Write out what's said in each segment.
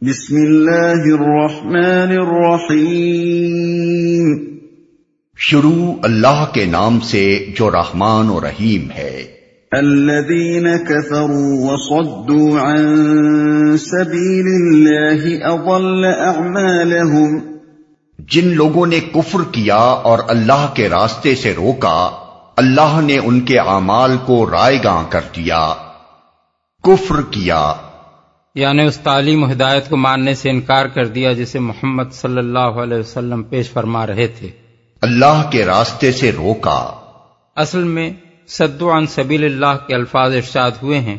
بسم اللہ الرحمن الرحیم۔ شروع اللہ کے نام سے جو رحمان و رحیم ہے۔ الذين كفروا وصدوا عن سبيل الله اضل اعمالهم جن لوگوں نے کفر کیا اور اللہ کے راستے سے روکا اللہ نے ان کے اعمال کو رائے گاں کر دیا۔ کفر کیا۔ یعنی اس تعلیم و ہدایت کو ماننے سے انکار کر دیا جسے محمد صلی اللہ علیہ وسلم پیش فرما رہے تھے۔ اللہ کے راستے سے روکا۔ اصل میں صدو عن سبیل اللہ کے الفاظ ارشاد ہوئے ہیں۔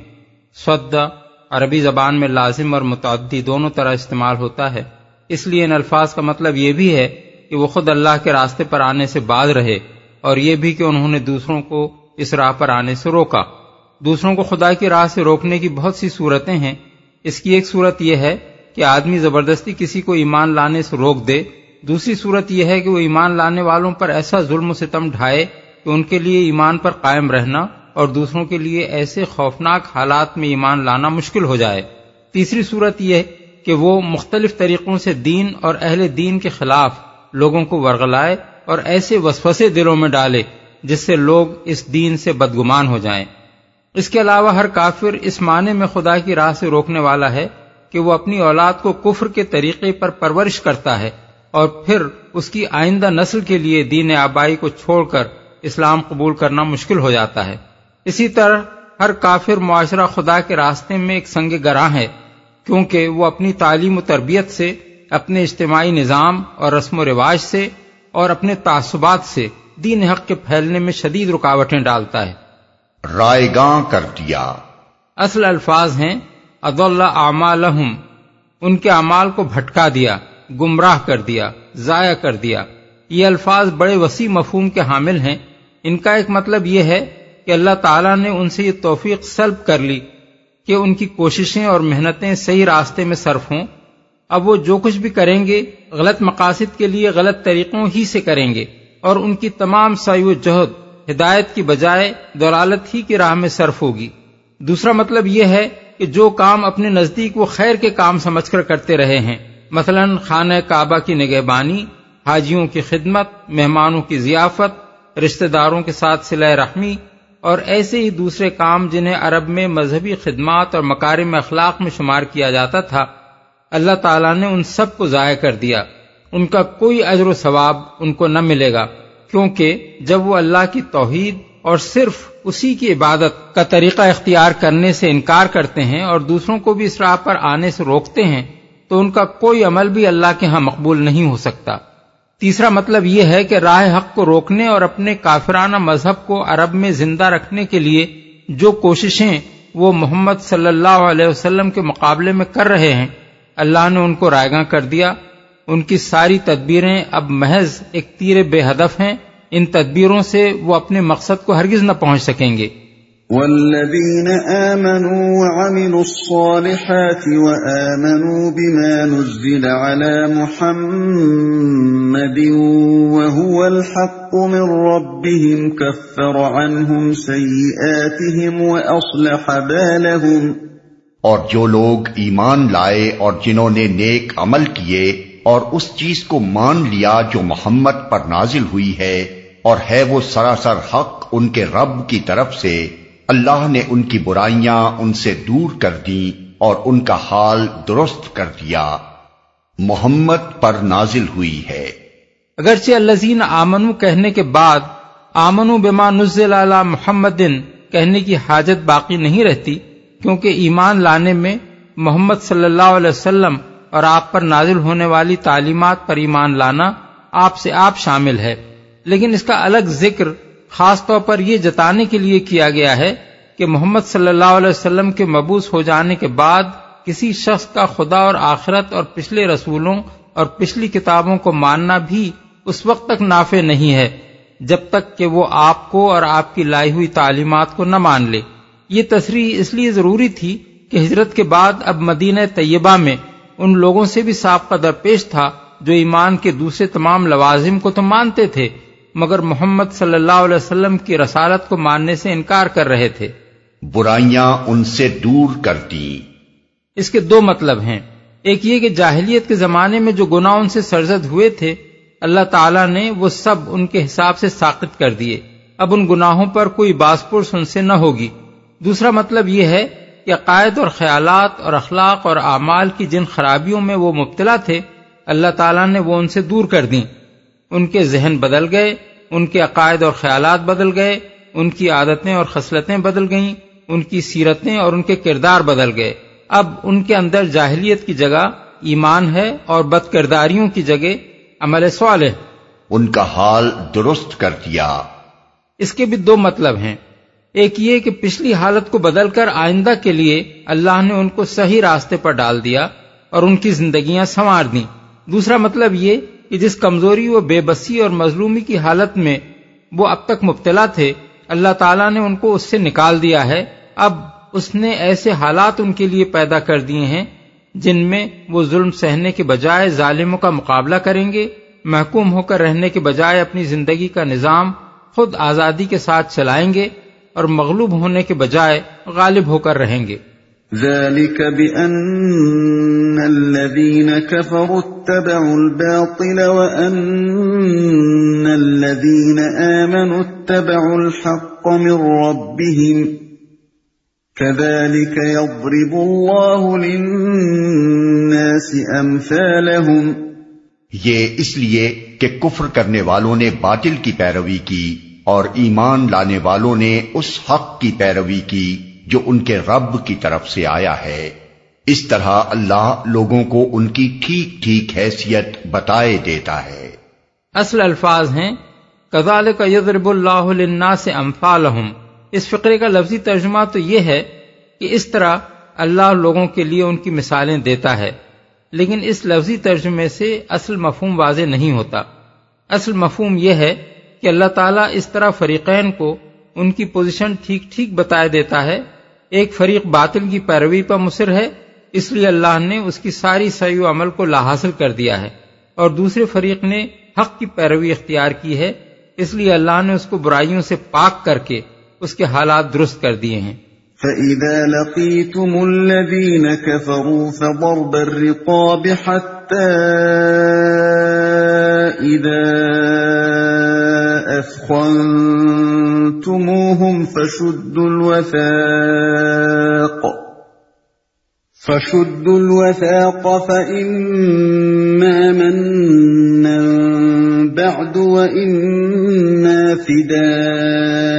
سدا عربی زبان میں لازم اور متعدی دونوں طرح استعمال ہوتا ہے۔ اس لیے ان الفاظ کا مطلب یہ بھی ہے کہ وہ خود اللہ کے راستے پر آنے سے باز رہے اور یہ بھی کہ انہوں نے دوسروں کو اس راہ پر آنے سے روکا۔ دوسروں کو خدا کی راہ سے روکنے کی بہت سی صورتیں ہیں۔ اس کی ایک صورت یہ ہے کہ آدمی زبردستی کسی کو ایمان لانے سے روک دے۔ دوسری صورت یہ ہے کہ وہ ایمان لانے والوں پر ایسا ظلم و ستم ڈھائے کہ ان کے لیے ایمان پر قائم رہنا اور دوسروں کے لیے ایسے خوفناک حالات میں ایمان لانا مشکل ہو جائے۔ تیسری صورت یہ کہ وہ مختلف طریقوں سے دین اور اہل دین کے خلاف لوگوں کو ورغلائے اور ایسے وسوسے دلوں میں ڈالے جس سے لوگ اس دین سے بدگمان ہو جائیں۔ اس کے علاوہ ہر کافر اس معنی میں خدا کی راہ سے روکنے والا ہے کہ وہ اپنی اولاد کو کفر کے طریقے پر پرورش کرتا ہے اور پھر اس کی آئندہ نسل کے لیے دین آبائی کو چھوڑ کر اسلام قبول کرنا مشکل ہو جاتا ہے۔ اسی طرح ہر کافر معاشرہ خدا کے راستے میں ایک سنگ گراں ہے، کیونکہ وہ اپنی تعلیم و تربیت سے، اپنے اجتماعی نظام اور رسم و رواج سے اور اپنے تعصبات سے دین حق کے پھیلنے میں شدید رکاوٹیں ڈالتا ہے۔ رائے گاں کر دیا۔ اصل الفاظ ہیں عد اللہ اعمالہم۔ ان کے اعمال کو بھٹکا دیا، گمراہ کر دیا، ضائع کر دیا۔ یہ الفاظ بڑے وسیع مفہوم کے حامل ہیں۔ ان کا ایک مطلب یہ ہے کہ اللہ تعالیٰ نے ان سے یہ توفیق سلب کر لی کہ ان کی کوششیں اور محنتیں صحیح راستے میں صرف ہوں۔ اب وہ جو کچھ بھی کریں گے، غلط مقاصد کے لیے غلط طریقوں ہی سے کریں گے اور ان کی تمام سعی و جہد ہدایت کی بجائے دلالت ہی کی راہ میں صرف ہوگی۔ دوسرا مطلب یہ ہے کہ جو کام اپنے نزدیک وہ خیر کے کام سمجھ کر کرتے رہے ہیں۔ مثلا خانہ کعبہ کی نگہبانی، حاجیوں کی خدمت، مہمانوں کی ضیافت، رشتہ داروں کے ساتھ سلح رحمی اور ایسے ہی دوسرے کام جنہیں عرب میں مذہبی خدمات اور مکارم اخلاق میں شمار کیا جاتا تھا، اللہ تعالیٰ نے ان سب کو ضائع کر دیا۔ ان کا کوئی اجر و ثواب ان کو نہ ملے گا۔ کیونکہ جب وہ اللہ کی توحید اور صرف اسی کی عبادت کا طریقہ اختیار کرنے سے انکار کرتے ہیں اور دوسروں کو بھی اس راہ پر آنے سے روکتے ہیں، تو ان کا کوئی عمل بھی اللہ کے ہاں مقبول نہیں ہو سکتا۔ تیسرا مطلب یہ ہے کہ راہ حق کو روکنے اور اپنے کافرانہ مذہب کو عرب میں زندہ رکھنے کے لیے جو کوششیں وہ محمد صلی اللہ علیہ وسلم کے مقابلے میں کر رہے ہیں، اللہ نے ان کو رائے گاں کر دیا۔ ان کی ساری تدبیریں اب محض ایک تیر بے ہدف ہیں ان تدبیروں سے وہ اپنے مقصد کو ہرگز نہ پہنچ سکیں گے۔ والذين آمنوا وعملوا الصالحات وآمنوا بما نزل على محمد وهو الحق من ربهم كفر عنهم سيئاتهم وأصلح بالهم۔ اور جو لوگ ایمان لائے اور جنہوں نے نیک عمل کیے اور اس چیز کو مان لیا جو محمد پر نازل ہوئی ہے، اور ہے وہ سراسر حق ان کے رب کی طرف سے۔ اللہ نے ان کی برائیاں ان سے دور کر دی اور ان کا حال درست کر دیا۔ محمد پر نازل ہوئی ہے۔ اگرچہ الزین آمنو کہنے کے بعد آمنو بما نزل علی محمد، کہنے کی حاجت باقی نہیں رہتی، کیونکہ ایمان لانے میں محمد صلی اللہ علیہ وسلم اور آپ پر نازل ہونے والی تعلیمات پر ایمان لانا آپ سے آپ شامل ہے۔ لیکن اس کا الگ ذکر خاص طور پر یہ جتانے کے لیے کیا گیا ہے کہ محمد صلی اللہ علیہ وسلم کے مبوس ہو جانے کے بعد کسی شخص کا خدا اور آخرت اور پچھلے رسولوں اور پچھلی کتابوں کو ماننا بھی اس وقت تک نافع نہیں ہے، جب تک کہ وہ آپ کو اور آپ کی لائی ہوئی تعلیمات کو نہ مان لے۔ یہ تصریح اس لیے ضروری تھی کہ ہجرت کے بعد اب مدینہ طیبہ میں ان لوگوں سے بھی سابقہ درپیش تھا جو ایمان کے دوسرے تمام لوازم کو تو مانتے تھے مگر محمد صلی اللہ علیہ وسلم کی رسالت کو ماننے سے انکار کر رہے تھے۔ برائیاں ان سے دور کرتی اس کے دو مطلب ہیں۔ ایک یہ کہ جاہلیت کے زمانے میں جو گناہ ان سے سرزد ہوئے تھے اللہ تعالیٰ نے وہ سب ان کے حساب سے ساقت کر دیے۔ اب ان گناہوں پر کوئی باسپرس ان سے نہ ہوگی۔ دوسرا مطلب یہ ہے کہ عقائد اور خیالات اور اخلاق اور اعمال کی جن خرابیوں میں وہ مبتلا تھے اللہ تعالیٰ نے وہ ان سے دور کر دیں۔ ان کے ذہن بدل گئے ان کے عقائد اور خیالات بدل گئے ان کی عادتیں اور خصلتیں بدل گئیں ان کی سیرتیں اور ان کے کردار بدل گئے۔ اب ان کے اندر جاہلیت کی جگہ ایمان ہے اور بد کرداریوں کی جگہ عمل صالح۔ ان کا حال درست کر دیا۔ اس کے بھی دو مطلب ہیں۔ ایک یہ کہ پچھلی حالت کو بدل کر آئندہ کے لیے اللہ نے ان کو صحیح راستے پر ڈال دیا اور ان کی زندگیاں سنوار دیں۔ دوسرا مطلب یہ کہ جس کمزوری و بے بسی اور مظلومی کی حالت میں وہ اب تک مبتلا تھے، اللہ تعالیٰ نے ان کو اس سے نکال دیا ہے۔ اب اس نے ایسے حالات ان کے لیے پیدا کر دیے ہیں جن میں وہ ظلم سہنے کے بجائے ظالموں کا مقابلہ کریں گے، محکوم ہو کر رہنے کے بجائے اپنی زندگی کا نظام خود آزادی کے ساتھ چلائیں گے۔ اور مغلوب ہونے کے بجائے غالب ہو کر رہیں گے۔ ذلك بأن الذين كفروا اتبعوا الباطل وأن الذين آمنوا اتبعوا الحق من ربهم كذلك يضرب الله للناس أمثالهم یہ اس لیے کہ کفر کرنے والوں نے باطل کی پیروی کی۔ اور ایمان لانے والوں نے اس حق کی پیروی کی جو ان کے رب کی طرف سے آیا ہے۔ اس طرح اللہ لوگوں کو ان کی ٹھیک ٹھیک حیثیت بتائے دیتا ہے۔ اصل الفاظ ہیں کزال کا یضرب اللہ سے امفالحم اس فقرے کا لفظی ترجمہ تو یہ ہے کہ اس طرح اللہ لوگوں کے لیے ان کی مثالیں دیتا ہے، لیکن اس لفظی ترجمے سے اصل مفہوم واضح نہیں ہوتا۔ اصل مفہوم یہ ہے کہ اللہ تعالیٰ اس طرح فریقین کو ان کی پوزیشن ٹھیک ٹھیک بتائے دیتا ہے۔ ایک فریق باطل کی پیروی پر مصر ہے، اس لیے اللہ نے اس کی ساری صحیح و عمل کو لا حاصل کر دیا ہے۔ اور دوسرے فریق نے حق کی پیروی اختیار کی ہے، اس لیے اللہ نے اس کو برائیوں سے پاک کر کے اس کے حالات درست کر دیے ہیں۔ فَإِذَا لَقِيتُمُ الَّذِينَ كَفَرُوا فَضَرْبَ الرِّقَابِ حَتَّى إِذَا أَثْخَنْتُمُوهُمْ فَشُدُّوا الْوَثَاقَ فَشُدُّوا الْوَثَاقَ فَإِمَّا مَنًّا بَعْدُ وَإِمَّا فِدَاءً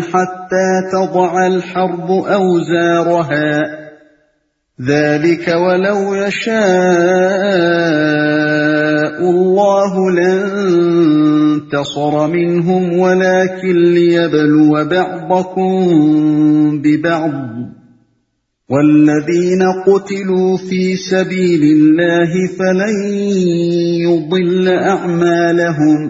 حَتَّى تَضَعَ الْحَرْبُ أَوْزَارَهَا ذَلِكَ وَلَوْ يَشَاءُ اللَّهُ لَانتَصَرَ مِنْهُمْ وَلَكِنْ لِيَبْلُوَ بَعْضَكُمْ بِبَعْضٍ والذین قتلوا فی سبیل اللہ فلن يضل اعمالهم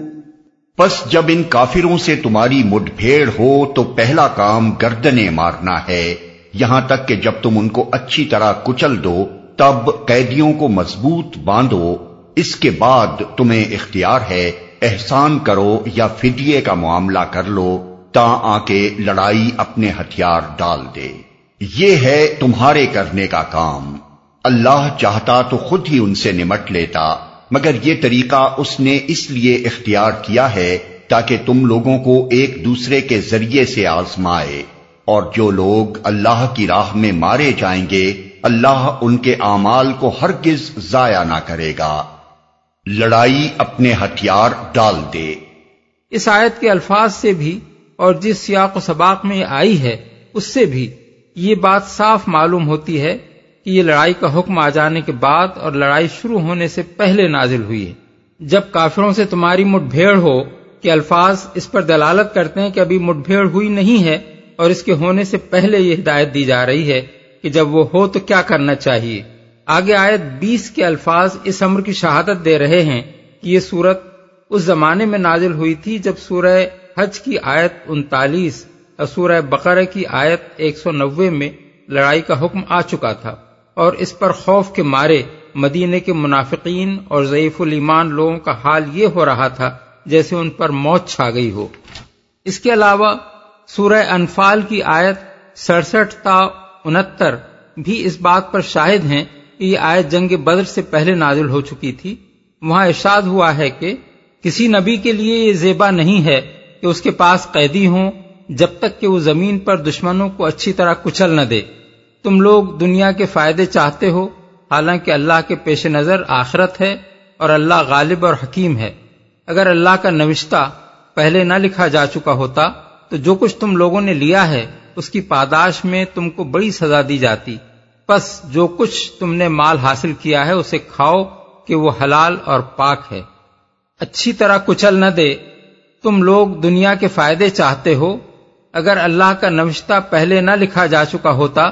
پس جب ان کافروں سے تمہاری مڈ بھیڑ ہو تو پہلا کام گردنے مارنا ہے۔ یہاں تک کہ جب تم ان کو اچھی طرح کچل دو، تب قیدیوں کو مضبوط باندھو۔ اس کے بعد تمہیں اختیار ہے احسان کرو یا فدیے کا معاملہ کر لو، تا آ کے لڑائی اپنے ہتھیار ڈال دے۔ یہ ہے تمہارے کرنے کا کام۔ اللہ چاہتا تو خود ہی ان سے نمٹ لیتا، مگر یہ طریقہ اس نے اس لیے اختیار کیا ہے تاکہ تم لوگوں کو ایک دوسرے کے ذریعے سے آزمائے۔ اور جو لوگ اللہ کی راہ میں مارے جائیں گے، اللہ ان کے اعمال کو ہرگز ضائع نہ کرے گا۔ لڑائی اپنے ہتھیار ڈال دے۔ اس آیت کے الفاظ سے بھی اور جس سیاق و سباق میں آئی ہے، اس سے بھی یہ بات صاف معلوم ہوتی ہے کہ یہ لڑائی کا حکم آ جانے کے بعد اور لڑائی شروع ہونے سے پہلے نازل ہوئی ہے۔ جب کافروں سے تمہاری مٹ بھیڑ ہو کہ الفاظ اس پر دلالت کرتے ہیں کہ ابھی مٹ بھیڑ ہوئی نہیں ہے اور اس کے ہونے سے پہلے یہ ہدایت دی جا رہی ہے کہ جب وہ ہو تو کیا کرنا چاہیے۔ آگے آیت بیس کے الفاظ اس امر کی شہادت دے رہے ہیں کہ یہ صورت اس زمانے میں نازل ہوئی تھی جب سورہ حج کی آیت انتالیس سورہ بقرہ کی آیت ایک سو نوے میں لڑائی کا حکم آ چکا تھا اور اس پر خوف کے مارے مدینے کے منافقین اور ضعیف الایمان لوگوں کا حال یہ ہو رہا تھا جیسے ان پر موت چھا گئی ہو۔ اس کے علاوہ سورہ انفال کی آیت سڑسٹھ تا انہتر بھی اس بات پر شاہد ہیں یہ آیت جنگ بدر سے پہلے نازل ہو چکی تھی۔ وہاں ارشاد ہوا ہے کہ کسی نبی کے لیے یہ زیبا نہیں ہے کہ اس کے پاس قیدی ہوں جب تک کہ وہ زمین پر دشمنوں کو اچھی طرح کچل نہ دے۔ تم لوگ دنیا کے فائدے چاہتے ہو، حالانکہ اللہ کے پیش نظر آخرت ہے اور اللہ غالب اور حکیم ہے۔ اگر اللہ کا نوشتہ پہلے نہ لکھا جا چکا ہوتا تو جو کچھ تم لوگوں نے لیا ہے، اس کی پاداش میں تم کو بڑی سزا دی جاتی۔ بس جو کچھ تم نے مال حاصل کیا ہے اسے کھاؤ کہ وہ حلال اور پاک ہے۔ اچھی طرح کچل نہ دے۔ تم لوگ دنیا کے فائدے چاہتے ہو۔ اگر اللہ کا نوشتہ پہلے نہ لکھا جا چکا ہوتا،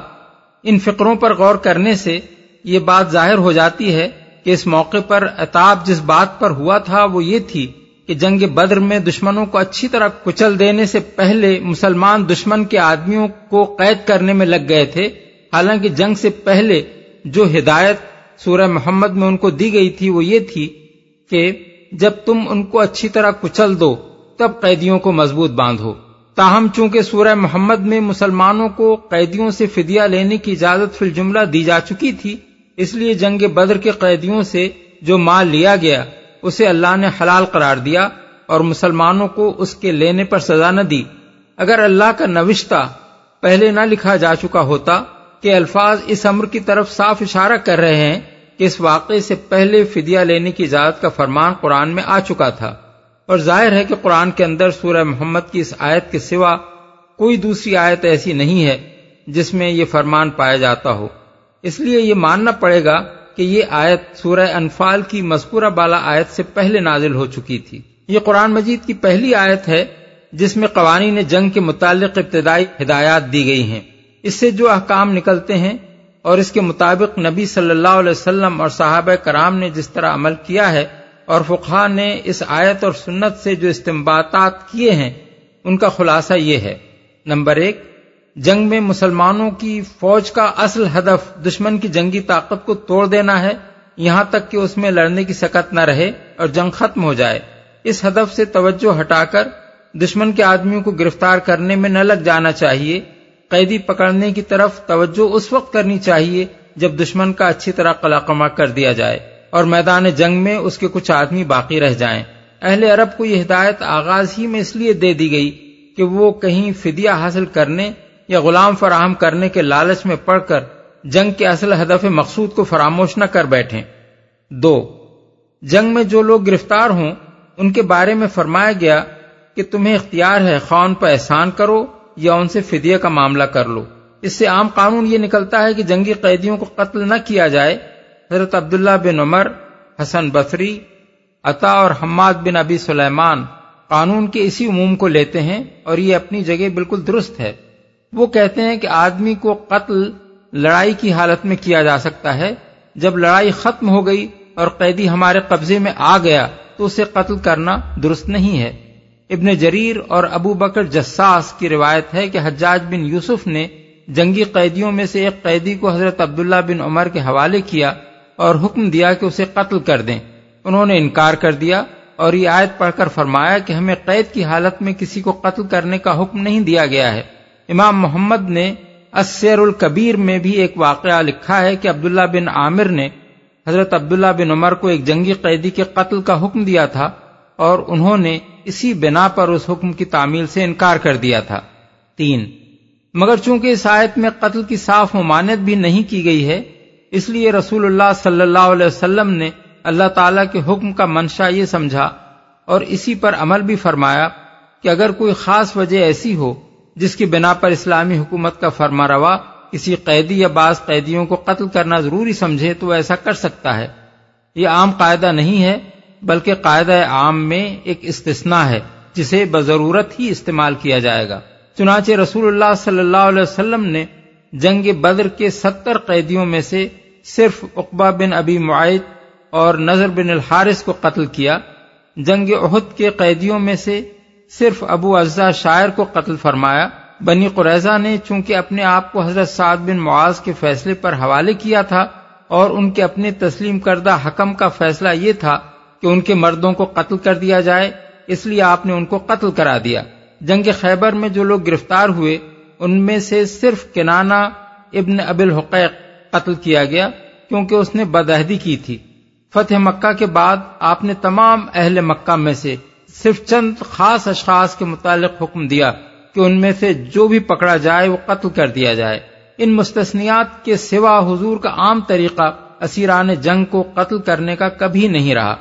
ان فکروں پر غور کرنے سے یہ بات ظاہر ہو جاتی ہے کہ اس موقع پر اتاب جس بات پر ہوا تھا وہ یہ تھی کہ جنگ بدر میں دشمنوں کو اچھی طرح کچل دینے سے پہلے مسلمان دشمن کے آدمیوں کو قید کرنے میں لگ گئے تھے۔ حالانکہ جنگ سے پہلے جو ہدایت سورہ محمد میں ان کو دی گئی تھی وہ یہ تھی کہ جب تم ان کو اچھی طرح کچل دو، تب قیدیوں کو مضبوط باندھو۔ تاہم چونکہ سورہ محمد میں مسلمانوں کو قیدیوں سے فدیہ لینے کی اجازت فی الجملہ دی جا چکی تھی، اس لیے جنگ بدر کے قیدیوں سے جو مال لیا گیا، اسے اللہ نے حلال قرار دیا اور مسلمانوں کو اس کے لینے پر سزا نہ دی۔ اگر اللہ کا نوشتہ پہلے نہ لکھا جا چکا ہوتا کہ الفاظ اس امر کی طرف صاف اشارہ کر رہے ہیں کہ اس واقعے سے پہلے فدیہ لینے کی اجازت کا فرمان قرآن میں آ چکا تھا۔ اور ظاہر ہے کہ قرآن کے اندر سورہ محمد کی اس آیت کے سوا کوئی دوسری آیت ایسی نہیں ہے جس میں یہ فرمان پایا جاتا ہو۔ اس لیے یہ ماننا پڑے گا کہ یہ آیت سورہ انفال کی مذکورہ بالا آیت سے پہلے نازل ہو چکی تھی۔ یہ قرآن مجید کی پہلی آیت ہے جس میں قوانین جنگ کے متعلق ابتدائی ہدایات دی گئی ہیں۔ اس سے جو احکام نکلتے ہیں اور اس کے مطابق نبی صلی اللہ علیہ وسلم اور صحابہ کرام نے جس طرح عمل کیا ہے اور فقہ نے اس آیت اور سنت سے جو استمباتات کیے ہیں، ان کا خلاصہ یہ ہے۔ نمبر ایک، جنگ میں مسلمانوں کی فوج کا اصل ہدف دشمن کی جنگی طاقت کو توڑ دینا ہے۔ یہاں تک کہ اس میں لڑنے کی سکت نہ رہے اور جنگ ختم ہو جائے۔ اس ہدف سے توجہ ہٹا کر دشمن کے آدمیوں کو گرفتار کرنے میں نہ لگ جانا چاہیے۔ قیدی پکڑنے کی طرف توجہ اس وقت کرنی چاہیے جب دشمن کا اچھی طرح قلقمہ کر دیا جائے اور میدان جنگ میں اس کے کچھ آدمی باقی رہ جائیں۔ اہل عرب کو یہ ہدایت آغاز ہی میں اس لیے دے دی گئی کہ وہ کہیں فدیہ حاصل کرنے یا غلام فراہم کرنے کے لالچ میں پڑ کر جنگ کے اصل ہدف مقصود کو فراموش نہ کر بیٹھیں۔ دو، جنگ میں جو لوگ گرفتار ہوں، ان کے بارے میں فرمایا گیا کہ تمہیں اختیار ہے خون پر احسان کرو یا ان سے فدیہ کا معاملہ کر لو۔ اس سے عام قانون یہ نکلتا ہے کہ جنگی قیدیوں کو قتل نہ کیا جائے۔ حضرت عبداللہ بن عمر، حسن بصری، عطا اور حماد بن ابی سلیمان قانون کے اسی عموم کو لیتے ہیں اور یہ اپنی جگہ بالکل درست ہے۔ وہ کہتے ہیں کہ آدمی کو قتل لڑائی کی حالت میں کیا جا سکتا ہے۔ جب لڑائی ختم ہو گئی اور قیدی ہمارے قبضے میں آ گیا تو اسے قتل کرنا درست نہیں ہے۔ ابن جریر اور ابو بکر جساس کی روایت ہے کہ حجاج بن یوسف نے جنگی قیدیوں میں سے ایک قیدی کو حضرت عبداللہ بن عمر کے حوالے کیا اور حکم دیا کہ اسے قتل کر دیں۔ انہوں نے انکار کر دیا اور یہ آیت پڑھ کر فرمایا کہ ہمیں قید کی حالت میں کسی کو قتل کرنے کا حکم نہیں دیا گیا ہے۔ امام محمد نے اسیر الکبیر میں بھی ایک واقعہ لکھا ہے کہ عبداللہ بن عامر نے حضرت عبداللہ بن عمر کو ایک جنگی قیدی کے قتل کا حکم دیا تھا۔ اور انہوں نے اسی بنا پر اس حکم کی تعمیل سے انکار کر دیا تھا۔ تین، مگر چونکہ اس آیت میں قتل کی صاف ممانت بھی نہیں کی گئی ہے، اس لیے رسول اللہ صلی اللہ علیہ وسلم نے اللہ تعالی کے حکم کا منشا یہ سمجھا اور اسی پر عمل بھی فرمایا کہ اگر کوئی خاص وجہ ایسی ہو جس کی بنا پر اسلامی حکومت کا فرما روا کسی قیدی یا بعض قیدیوں کو قتل کرنا ضروری سمجھے تو ایسا کر سکتا ہے۔ یہ عام قاعدہ نہیں ہے بلکہ قاعدہ عام میں ایک استثناء ہے، جسے بضرورت ہی استعمال کیا جائے گا۔ چنانچہ رسول اللہ صلی اللہ علیہ وسلم نے جنگ بدر کے ستر قیدیوں میں سے صرف اقبا بن ابی معاہد اور نظر بن الحارث کو قتل کیا۔ جنگ عہد کے قیدیوں میں سے صرف ابو اجزا شاعر کو قتل فرمایا۔ بنی قریضہ نے چونکہ اپنے آپ کو حضرت سعد بن معاذ کے فیصلے پر حوالے کیا تھا اور ان کے اپنے تسلیم کردہ حکم کا فیصلہ یہ تھا کہ ان کے مردوں کو قتل کر دیا جائے، اس لیے آپ نے ان کو قتل کرا دیا۔ جنگ خیبر میں جو لوگ گرفتار ہوئے، ان میں سے صرف کنانا ابن اب الحقیق قتل کیا گیا، کیونکہ اس نے بدہدی کی تھی۔ فتح مکہ کے بعد آپ نے تمام اہل مکہ میں سے صرف چند خاص اشخاص کے متعلق حکم دیا کہ ان میں سے جو بھی پکڑا جائے وہ قتل کر دیا جائے۔ ان مستثنیات کے سوا حضور کا عام طریقہ اسیران جنگ کو قتل کرنے کا کبھی نہیں رہا۔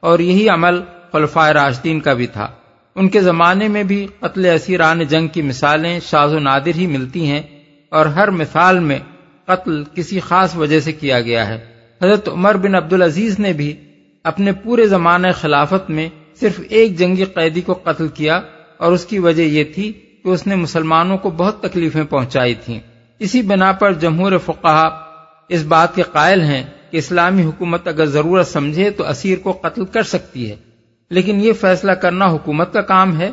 اور یہی عمل خلفائے راشدین کا بھی تھا۔ ان کے زمانے میں بھی قتل اسیران جنگ کی مثالیں شاز و نادر ہی ملتی ہیں اور ہر مثال میں قتل کسی خاص وجہ سے کیا گیا ہے۔ حضرت عمر بن عبد العزیز نے بھی اپنے پورے زمانہ خلافت میں صرف ایک جنگی قیدی کو قتل کیا اور اس کی وجہ یہ تھی کہ اس نے مسلمانوں کو بہت تکلیفیں پہنچائی تھیں۔ اسی بنا پر جمہور فقہ اس بات کے قائل ہیں کہ اسلامی حکومت اگر ضرورت سمجھے تو اسیر کو قتل کر سکتی ہے۔ لیکن یہ فیصلہ کرنا حکومت کا کام ہے۔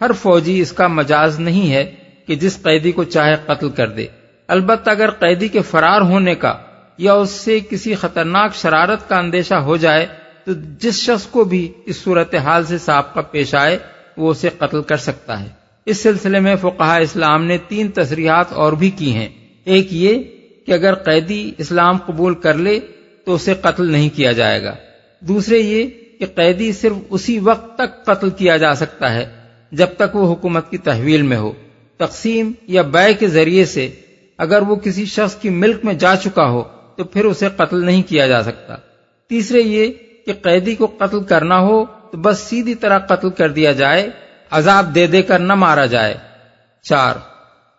ہر فوجی اس کا مجاز نہیں ہے کہ جس قیدی کو چاہے قتل کر دے۔ البتہ اگر قیدی کے فرار ہونے کا یا اس سے کسی خطرناک شرارت کا اندیشہ ہو جائے، تو جس شخص کو بھی اس صورتحال سے سابقہ پیش آئے، وہ اسے قتل کر سکتا ہے۔ اس سلسلے میں فقہ اسلام نے تین تصریحات اور بھی کی ہیں۔ ایک یہ کہ اگر قیدی اسلام قبول کر لے تو اسے قتل نہیں کیا جائے گا۔ دوسرے یہ کہ قیدی صرف اسی وقت تک قتل کیا جا سکتا ہے جب تک وہ حکومت کی تحویل میں ہو۔ تقسیم یا بے کے ذریعے سے اگر وہ کسی شخص کی ملک میں جا چکا ہو تو پھر اسے قتل نہیں کیا جا سکتا۔ تیسرے یہ کہ قیدی کو قتل کرنا ہو تو بس سیدھی طرح قتل کر دیا جائے، عذاب دے دے کر نہ مارا جائے۔ چار،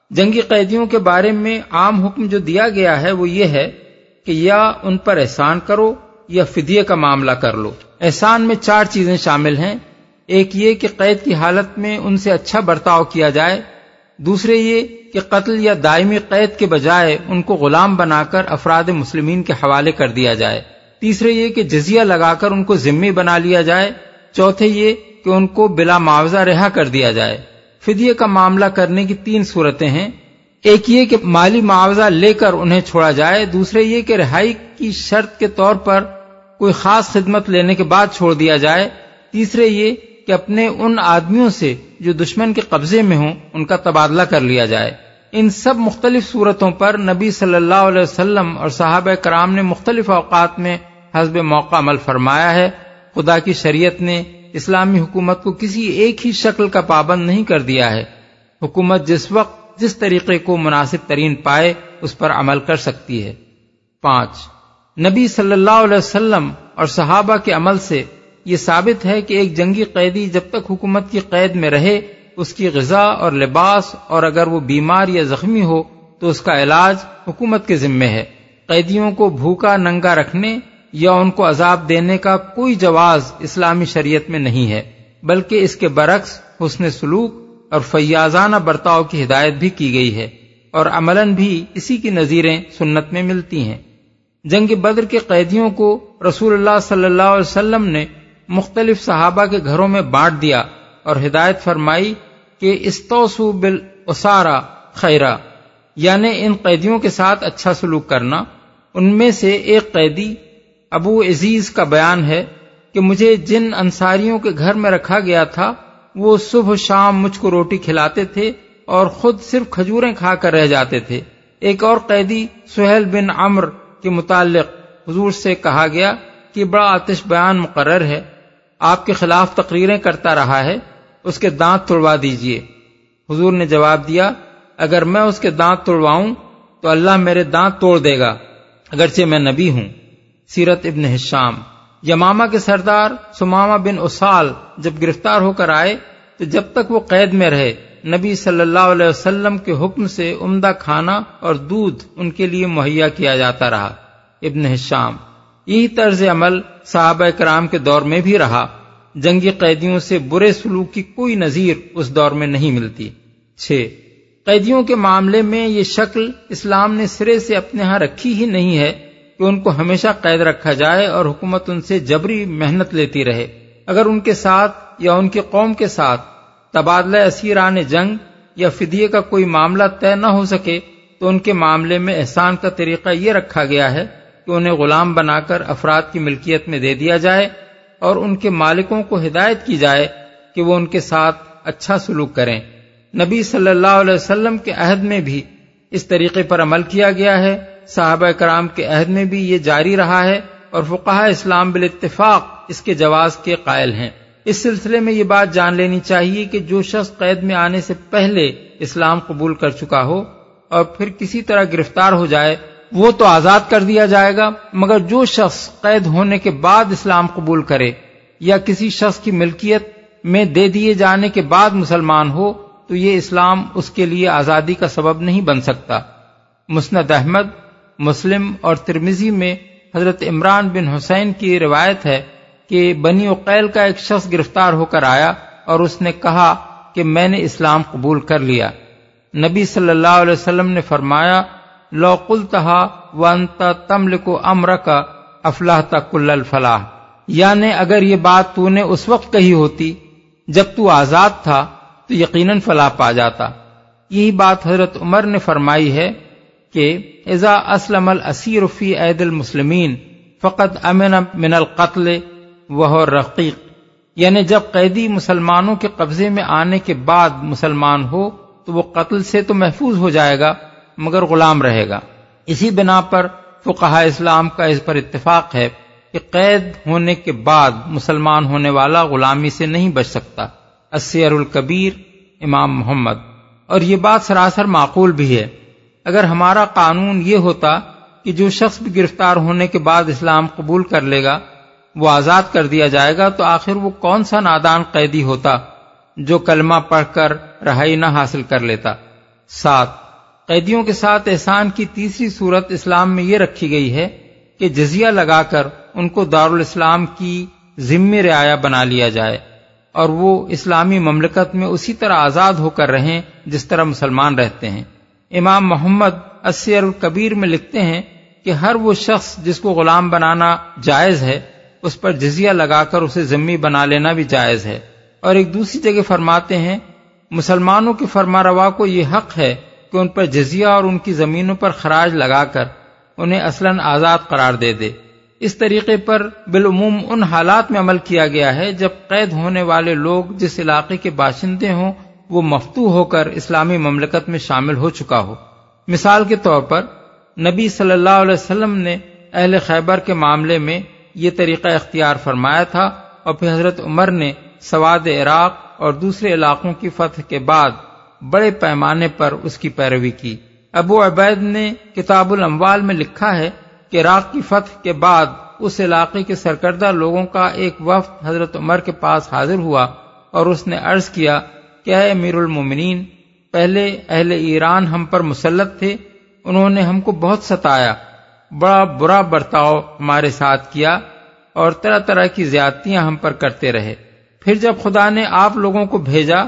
جنگی قیدیوں کے بارے میں عام حکم جو دیا گیا ہے وہ یہ ہے کہ یا ان پر احسان کرو یا فدیے کا معاملہ کر لو۔ احسان میں چار چیزیں شامل ہیں۔ ایک یہ کہ قید کی حالت میں ان سے اچھا برتاؤ کیا جائے۔ دوسرے یہ کہ قتل یا دائمی قید کے بجائے ان کو غلام بنا کر افراد مسلمین کے حوالے کر دیا جائے۔ تیسرے یہ کہ جزیہ لگا کر ان کو ذمہ بنا لیا جائے۔ چوتھے یہ کہ ان کو بلا معاوضہ رہا کر دیا جائے۔ فدیے کا معاملہ کرنے کی تین صورتیں ہیں۔ ایک یہ کہ مالی معاوضہ لے کر انہیں چھوڑا جائے، دوسرے یہ کہ رہائی کی شرط کے طور پر کوئی خاص خدمت لینے کے بعد چھوڑ دیا جائے، تیسرے یہ کہ اپنے ان آدمیوں سے جو دشمن کے قبضے میں ہوں، ان کا تبادلہ کر لیا جائے۔ ان سب مختلف صورتوں پر نبی صلی اللہ علیہ وسلم اور صحابہ کرام نے مختلف اوقات میں حزب موقع عمل فرمایا ہے۔ خدا کی شریعت نے اسلامی حکومت کو کسی ایک ہی شکل کا پابند نہیں کر دیا ہے۔ حکومت جس وقت جس طریقے کو مناسب ترین پائے اس پر عمل کر سکتی ہے۔ پانچ، نبی صلی اللہ علیہ وسلم اور صحابہ کے عمل سے یہ ثابت ہے کہ ایک جنگی قیدی جب تک حکومت کی قید میں رہے، اس کی غذا اور لباس اور اگر وہ بیمار یا زخمی ہو تو اس کا علاج حکومت کے ذمے ہے۔ قیدیوں کو بھوکا ننگا رکھنے یا ان کو عذاب دینے کا کوئی جواز اسلامی شریعت میں نہیں ہے، بلکہ اس کے برعکس حسن سلوک اور فیاضانہ برتاؤ کی ہدایت بھی کی گئی ہے اور عملاً بھی اسی کی نظیریں سنت میں ملتی ہیں۔ جنگ بدر کے قیدیوں کو رسول اللہ صلی اللہ علیہ وسلم نے مختلف صحابہ کے گھروں میں بانٹ دیا اور ہدایت فرمائی کہ استوسو بل اسارا خیرہ یعنی ان قیدیوں کے ساتھ اچھا سلوک کرنا۔ ان میں سے ایک قیدی ابو عزیز کا بیان ہے کہ مجھے جن انصاریوں کے گھر میں رکھا گیا تھا وہ صبح شام مجھ کو روٹی کھلاتے تھے اور خود صرف کھجوریں کھا کر رہ جاتے تھے۔ ایک اور قیدی سہیل بن عمر کے متعلق حضور سے کہا گیا کہ بڑا آتش بیان مقرر ہے۔ آپ کے خلاف تقریریں کرتا رہا ہے۔ اس کے دانت توڑوا دیجیے۔ حضور نے جواب دیا، اگر میں اس کے دانت توڑواؤں تو اللہ میرے دانت توڑ دے گا، اگرچہ میں نبی ہوں۔ سیرت ابن حشام۔ یماما کے سردار سماما بن اسال جب گرفتار ہو کر آئے تو جب تک وہ قید میں رہے، نبی صلی اللہ علیہ وسلم کے حکم سے عمدہ کھانا اور دودھ ان کے لیے مہیا کیا جاتا رہا۔ ابن حشام۔ یہی طرز عمل صحابہ کرام کے دور میں بھی رہا۔ جنگی قیدیوں سے برے سلوک کی کوئی نظیر اس دور میں نہیں ملتی۔ چھ۔ قیدیوں کے معاملے میں یہ شکل اسلام نے سرے سے اپنے ہاں رکھی ہی نہیں ہے۔ کہ ان کو ہمیشہ قید رکھا جائے اور حکومت ان سے جبری محنت لیتی رہے۔ اگر ان کے ساتھ یا ان کی قوم کے ساتھ تبادلہ اسیران جنگ یا فدیے کا کوئی معاملہ طے نہ ہو سکے، تو ان کے معاملے میں احسان کا طریقہ یہ رکھا گیا ہے کہ انہیں غلام بنا کر افراد کی ملکیت میں دے دیا جائے اور ان کے مالکوں کو ہدایت کی جائے کہ وہ ان کے ساتھ اچھا سلوک کریں۔ نبی صلی اللہ علیہ وسلم کے عہد میں بھی اس طریقے پر عمل کیا گیا ہے۔ صحابہ کرام کے عہد میں بھی یہ جاری رہا ہے اور فقہ اسلام بالاتفاق اس کے جواز کے قائل ہیں۔ اس سلسلے میں یہ بات جان لینی چاہیے کہ جو شخص قید میں آنے سے پہلے اسلام قبول کر چکا ہو اور پھر کسی طرح گرفتار ہو جائے، وہ تو آزاد کر دیا جائے گا، مگر جو شخص قید ہونے کے بعد اسلام قبول کرے یا کسی شخص کی ملکیت میں دے دیے جانے کے بعد مسلمان ہو، تو یہ اسلام اس کے لیے آزادی کا سبب نہیں بن سکتا۔ مسند احمد مسلم اور ترمیزی میں حضرت عمران بن حسین کی روایت ہے کہ بنی اقیل کا ایک شخص گرفتار ہو کر آیا اور اس نے کہا کہ میں نے اسلام قبول کر لیا۔ نبی صلی اللہ علیہ وسلم نے فرمایا لوقل تہا ونتا تمل کو امر کا افلاح کل الفلاح۔ یعنی اگر یہ بات تو نے اس وقت کہی ہوتی، جب تو آزاد تھا، تو یقیناً فلاح پا جاتا۔ یہی بات حضرت عمر نے فرمائی ہے۔ کہ ازا اسلم الاسیر فی عید المسلمین فقط امن من القتل وہ رقیق۔ یعنی جب قیدی مسلمانوں کے قبضے میں آنے کے بعد مسلمان ہو تو وہ قتل سے تو محفوظ ہو جائے گا، مگر غلام رہے گا۔ اسی بنا پر فقہ اسلام کا اس پر اتفاق ہے کہ قید ہونے کے بعد مسلمان ہونے والا غلامی سے نہیں بچ سکتا۔ اسیر الکبیر امام محمد۔ اور یہ بات سراسر معقول بھی ہے۔ اگر ہمارا قانون یہ ہوتا کہ جو شخص بھی گرفتار ہونے کے بعد اسلام قبول کر لے گا، وہ آزاد کر دیا جائے گا، تو آخر وہ کون سا نادان قیدی ہوتا جو کلمہ پڑھ کر رہائی نہ حاصل کر لیتا؟ سات، قیدیوں کے ساتھ احسان کی تیسری صورت اسلام میں یہ رکھی گئی ہے کہ جزیہ لگا کر ان کو دارالاسلام کی ذمہ رعایا بنا لیا جائے اور وہ اسلامی مملکت میں اسی طرح آزاد ہو کر رہیں جس طرح مسلمان رہتے ہیں۔ امام محمد اسیر الکبیر میں لکھتے ہیں کہ ہر وہ شخص جس کو غلام بنانا جائز ہے، اس پر جزیہ لگا کر اسے ذمی بنا لینا بھی جائز ہے۔ اور ایک دوسری جگہ فرماتے ہیں، مسلمانوں کے فرما روا کو یہ حق ہے کہ ان پر جزیہ اور ان کی زمینوں پر خراج لگا کر انہیں اصلاً آزاد قرار دے دے۔ اس طریقے پر بالعموم ان حالات میں عمل کیا گیا ہے جب قید ہونے والے لوگ جس علاقے کے باشندے ہوں وہ مفتو ہو کر اسلامی مملکت میں شامل ہو چکا ہو۔ مثال کے طور پر، نبی صلی اللہ علیہ وسلم نے اہل خیبر کے معاملے میں یہ طریقہ اختیار فرمایا تھا اور پھر حضرت عمر نے سواد عراق اور دوسرے علاقوں کی فتح کے بعد بڑے پیمانے پر اس کی پیروی کی۔ ابو عبید نے کتاب الاموال میں لکھا ہے کہ عراق کی فتح کے بعد اس علاقے کے سرکردہ لوگوں کا ایک وفد حضرت عمر کے پاس حاضر ہوا اور اس نے عرض کیا کہ اے امیر المومنین؟ پہلے اہل ایران ہم پر مسلط تھے، انہوں نے ہم کو بہت ستایا، بڑا برا برتاؤ ہمارے ساتھ کیا اور طرح طرح کی زیادتیاں ہم پر کرتے رہے۔ پھر جب خدا نے آپ لوگوں کو بھیجا،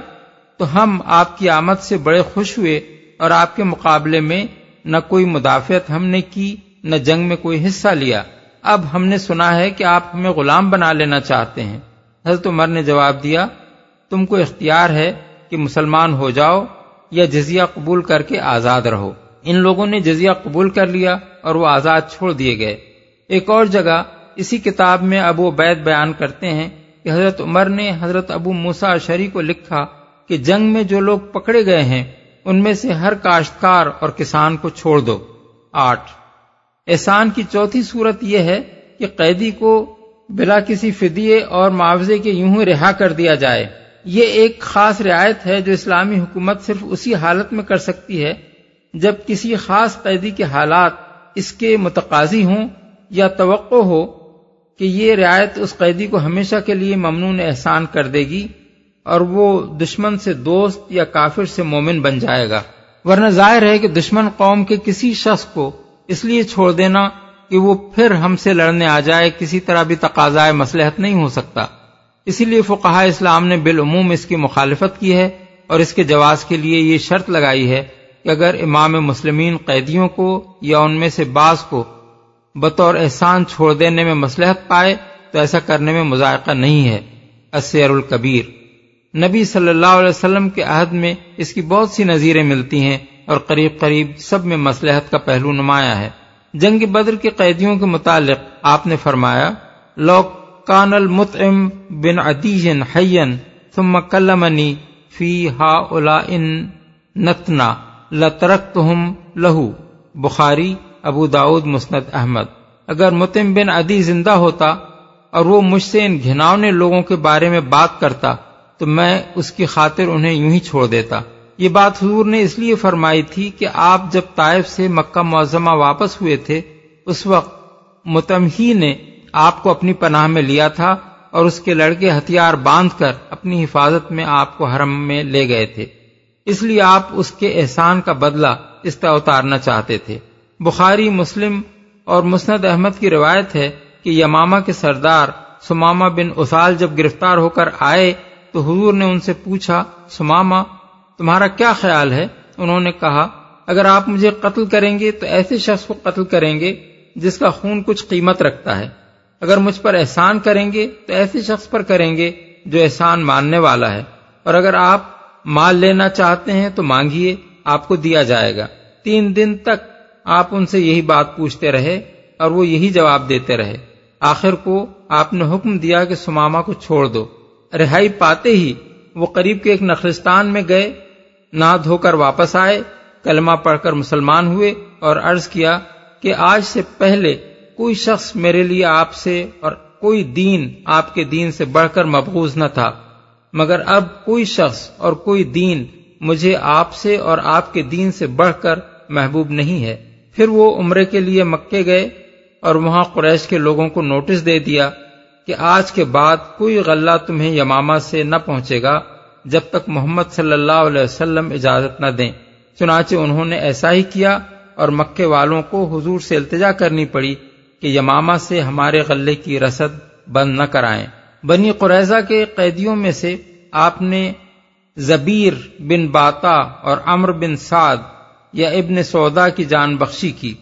تو ہم آپ کی آمد سے بڑے خوش ہوئے اور آپ کے مقابلے میں نہ کوئی مدافعت ہم نے کی، نہ جنگ میں کوئی حصہ لیا۔ اب ہم نے سنا ہے کہ آپ ہمیں غلام بنا لینا چاہتے ہیں۔ حضرت عمر نے جواب دیا، تم کو اختیار ہے کہ مسلمان ہو جاؤ یا جزیہ قبول کر کے آزاد رہو۔ ان لوگوں نے جزیہ قبول کر لیا اور وہ آزاد چھوڑ دیے گئے۔ ایک اور جگہ اسی کتاب میں ابو عبید بیان کرتے ہیں کہ حضرت عمر نے حضرت ابو موسا شری کو لکھا کہ جنگ میں جو لوگ پکڑے گئے ہیں، ان میں سے ہر کاشتکار اور کسان کو چھوڑ دو۔ آٹھ، احسان کی چوتھی صورت یہ ہے کہ قیدی کو بلا کسی فدیے اور معاوضے کے یوں ہی رہا کر دیا جائے۔ یہ ایک خاص رعایت ہے جو اسلامی حکومت صرف اسی حالت میں کر سکتی ہے جب کسی خاص قیدی کے حالات اس کے متقاضی ہوں یا توقع ہو کہ یہ رعایت اس قیدی کو ہمیشہ کے لیے ممنون احسان کر دے گی اور وہ دشمن سے دوست یا کافر سے مومن بن جائے گا۔ ورنہ ظاہر ہے کہ دشمن قوم کے کسی شخص کو اس لیے چھوڑ دینا کہ وہ پھر ہم سے لڑنے آ جائے، کسی طرح بھی تقاضائے مسلحت نہیں ہو سکتا۔ اسی لیے فقہ اسلام نے بالعموم اس کی مخالفت کی ہے اور اس کے جواز کے لیے یہ شرط لگائی ہے کہ اگر امام مسلمین قیدیوں کو یا ان میں سے بعض کو بطور احسان چھوڑ دینے میں مسلحت پائے تو ایسا کرنے میں مذائقہ نہیں ہے۔ اسیر الکبیر۔ نبی صلی اللہ علیہ وسلم کے عہد میں اس کی بہت سی نظیریں ملتی ہیں اور قریب قریب سب میں مسلحت کا پہلو نمایاں ہے۔ جنگ بدر کے قیدیوں کے متعلق آپ نے فرمایا لوک کان المتعم بن عدیجن حین ثم کلمنی فی ہا ان نتنا لترک لہو بخاری ابو داود مسند احمد۔ اگر متم بن عدی زندہ ہوتا اور وہ مجھ سے ان گھناؤنے لوگوں کے بارے میں بات کرتا، تو میں اس کی خاطر انہیں یوں ہی چھوڑ دیتا۔ یہ بات حضور نے اس لیے فرمائی تھی کہ آپ جب طائف سے مکہ معظمہ واپس ہوئے تھے، اس وقت متمہی نے آپ کو اپنی پناہ میں لیا تھا اور اس کے لڑکے ہتھیار باندھ کر اپنی حفاظت میں آپ کو حرم میں لے گئے تھے۔ اس لیے آپ اس کے احسان کا بدلہ اس طرح اتارنا چاہتے تھے۔ بخاری، مسلم اور مسند احمد کی روایت ہے کہ یماما کے سردار سماما بن اسال جب گرفتار ہو کر آئے تو حضور نے ان سے پوچھا سماما تمہارا کیا خیال ہے؟ انہوں نے کہا، اگر آپ مجھے قتل کریں گے تو ایسے شخص کو قتل کریں گے جس کا خون کچھ قیمت رکھتا ہے۔ اگر مجھ پر احسان کریں گے تو ایسے شخص پر کریں گے جو احسان ماننے والا ہے۔ اور اگر آپ مال لینا چاہتے ہیں تو مانگیے، آپ کو دیا جائے گا۔ تین دن تک آپ ان سے یہی بات پوچھتے رہے اور وہ یہی جواب دیتے رہے۔ آخر کو آپ نے حکم دیا کہ سماما کو چھوڑ دو۔ رہائی پاتے ہی وہ قریب کے ایک نخلستان میں گئے نہ دھو کر واپس آئے، کلمہ پڑھ کر مسلمان ہوئے اور عرض کیا کہ آج سے پہلے کوئی شخص میرے لیے آپ سے اور کوئی دین آپ کے دین سے بڑھ کر مبغوض نہ تھا۔ مگر اب کوئی شخص اور کوئی دین مجھے آپ سے اور آپ کے دین سے بڑھ کر محبوب نہیں ہے۔ پھر وہ عمرے کے لیے مکے گئے اور وہاں قریش کے لوگوں کو نوٹس دے دیا کہ آج کے بعد کوئی غلہ تمہیں یمامہ سے نہ پہنچے گا جب تک محمد صلی اللہ علیہ وسلم اجازت نہ دیں۔ چنانچہ انہوں نے ایسا ہی کیا اور مکے والوں کو حضور سے التجا کرنی پڑی۔ کہ یمامہ سے ہمارے غلے کی رسد بند نہ کرائیں۔ بنی قریضہ کے قیدیوں میں سے آپ نے زبیر بن باتا اور امر بن سعد یا ابن سودا کی جان بخشی کی۔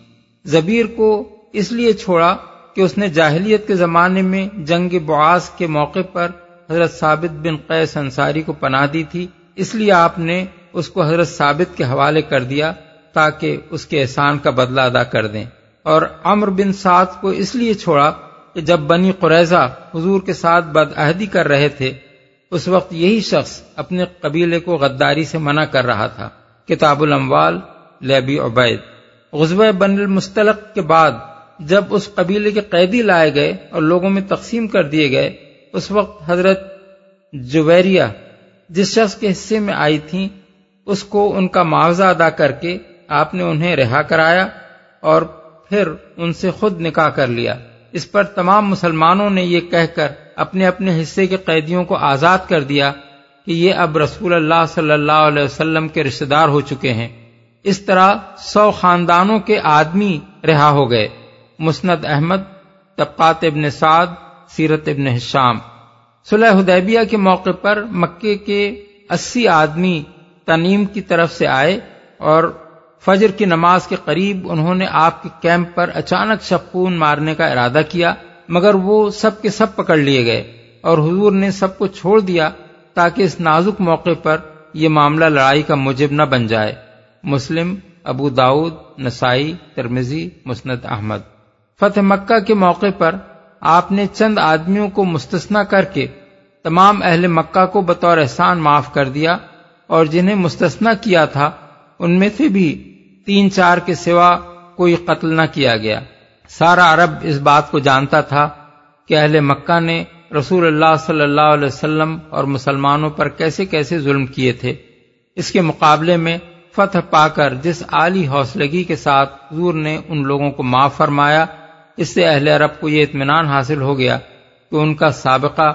زبیر کو اس لیے چھوڑا کہ اس نے جاہلیت کے زمانے میں جنگ بعاث کے موقع پر حضرت ثابت بن قیس انصاری کو پناہ دی تھی۔ اس لیے آپ نے اس کو حضرت ثابت کے حوالے کر دیا تاکہ اس کے احسان کا بدلہ ادا کر دیں۔ اور امر بن سعد کو اس لیے چھوڑا کہ جب بنی قریضہ حضور کے ساتھ بدعہدی کر رہے تھے، اس وقت یہی شخص اپنے قبیلے کو غداری سے منع کر رہا تھا۔ کتاب الاموال لیبی عبید۔ غزوہ بن المستلق کے بعد جب اس قبیلے کے قیدی لائے گئے اور لوگوں میں تقسیم کر دیے گئے، اس وقت حضرت جویریہ جس شخص کے حصے میں آئی تھیں، اس کو ان کا معاوضہ ادا کر کے آپ نے انہیں رہا کرایا اور پھر ان سے خود نکاح کر لیا۔ اس پر تمام مسلمانوں نے یہ کہہ کر اپنے اپنے حصے کے قیدیوں کو آزاد کر دیا کہ یہ اب رسول اللہ صلی اللہ علیہ وسلم کے رشتے دار ہو چکے ہیں۔ اس طرح سو خاندانوں کے آدمی رہا ہو گئے۔ مسند احمد، طبقات ابن سعد، سیرت ابن حشام۔ صلح حدیبیہ کے موقع پر مکے کے اسی آدمی تنیم کی طرف سے آئے اور فجر کی نماز کے قریب انہوں نے آپ کے کیمپ پر اچانک شپون مارنے کا ارادہ کیا، مگر وہ سب کے سب پکڑ لیے گئے اور حضور نے سب کو چھوڑ دیا تاکہ اس نازک موقع پر یہ معاملہ لڑائی کا مجب نہ بن جائے۔ مسلم، ابو داود نسائی ترمزی مسند احمد۔ فتح مکہ کے موقع پر آپ نے چند آدمیوں کو مستثنا کر کے تمام اہل مکہ کو بطور احسان معاف کر دیا اور جنہیں مستثنا کیا تھا ان میں سے بھی تین چار کے سوا کوئی قتل نہ کیا گیا۔ سارا عرب اس بات کو جانتا تھا کہ اہل مکہ نے رسول اللہ صلی اللہ علیہ وسلم اور مسلمانوں پر کیسے کیسے ظلم کیے تھے۔ اس کے مقابلے میں فتح پا کر جس عالی حوصلگی کے ساتھ حضور نے ان لوگوں کو معاف فرمایا، اس سے اہل عرب کو یہ اطمینان حاصل ہو گیا کہ ان کا سابقہ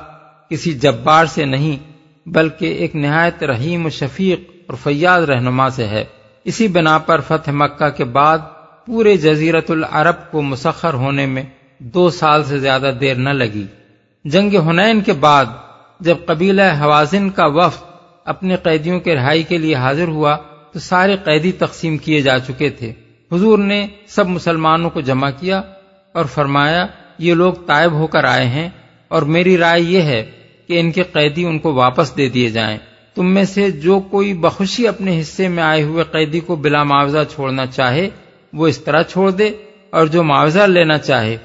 کسی جبار سے نہیں، بلکہ ایک نہایت رحیم و شفیق اور فیاض رہنما سے ہے۔ اسی بنا پر فتح مکہ کے بعد پورے جزیرت العرب کو مسخر ہونے میں دو سال سے زیادہ دیر نہ لگی۔ جنگ ہنین کے بعد جب قبیلہ حوازن کا وفد اپنے قیدیوں کے رہائی کے لیے حاضر ہوا تو سارے قیدی تقسیم کیے جا چکے تھے۔ حضور نے سب مسلمانوں کو جمع کیا اور فرمایا، یہ لوگ طائب ہو کر آئے ہیں اور میری رائے یہ ہے کہ ان کے قیدی ان کو واپس دے دیے جائیں۔ تم میں سے جو کوئی بخوشی اپنے حصے میں آئے ہوئے قیدی کو بلا معاوضہ چھوڑنا چاہے، وہ اس طرح چھوڑ دے، اور جو معاوضہ لینا چاہے،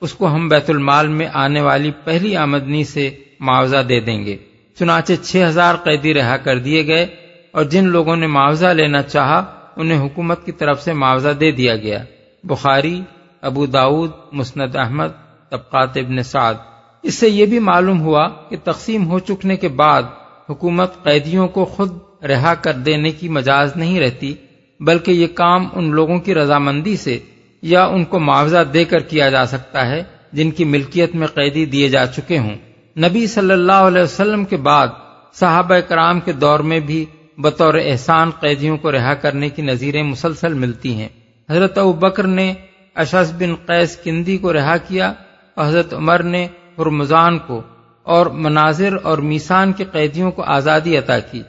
اس کو ہم بیت المال میں آنے والی پہلی آمدنی سے معاوضہ دے دیں گے۔ چنانچہ چھ ہزار قیدی رہا کر دیے گئے، اور جن لوگوں نے معاوضہ لینا چاہا، انہیں حکومت کی طرف سے معاوضہ دے دیا گیا۔ بخاری، ابو داود مسند احمد، طبقات ابن سعد۔ اس سے یہ بھی معلوم ہوا کہ تقسیم ہو چکنے کے بعد حکومت قیدیوں کو خود رہا کر دینے کی مجاز نہیں رہتی، بلکہ یہ کام ان لوگوں کی رضامندی سے یا ان کو معاوضہ دے کر کیا جا سکتا ہے جن کی ملکیت میں قیدی دیے جا چکے ہوں۔ نبی صلی اللہ علیہ وسلم کے بعد صحابہ کرام کے دور میں بھی بطور احسان قیدیوں کو رہا کرنے کی نظیریں مسلسل ملتی ہیں۔ حضرت ابو بکر نے اشس بن قیس کندی کو رہا کیا اور حضرت عمر نے ہرمزان کو۔ اور مناظر اور میسان کے قیدیوں کو آزادی عطا کی۔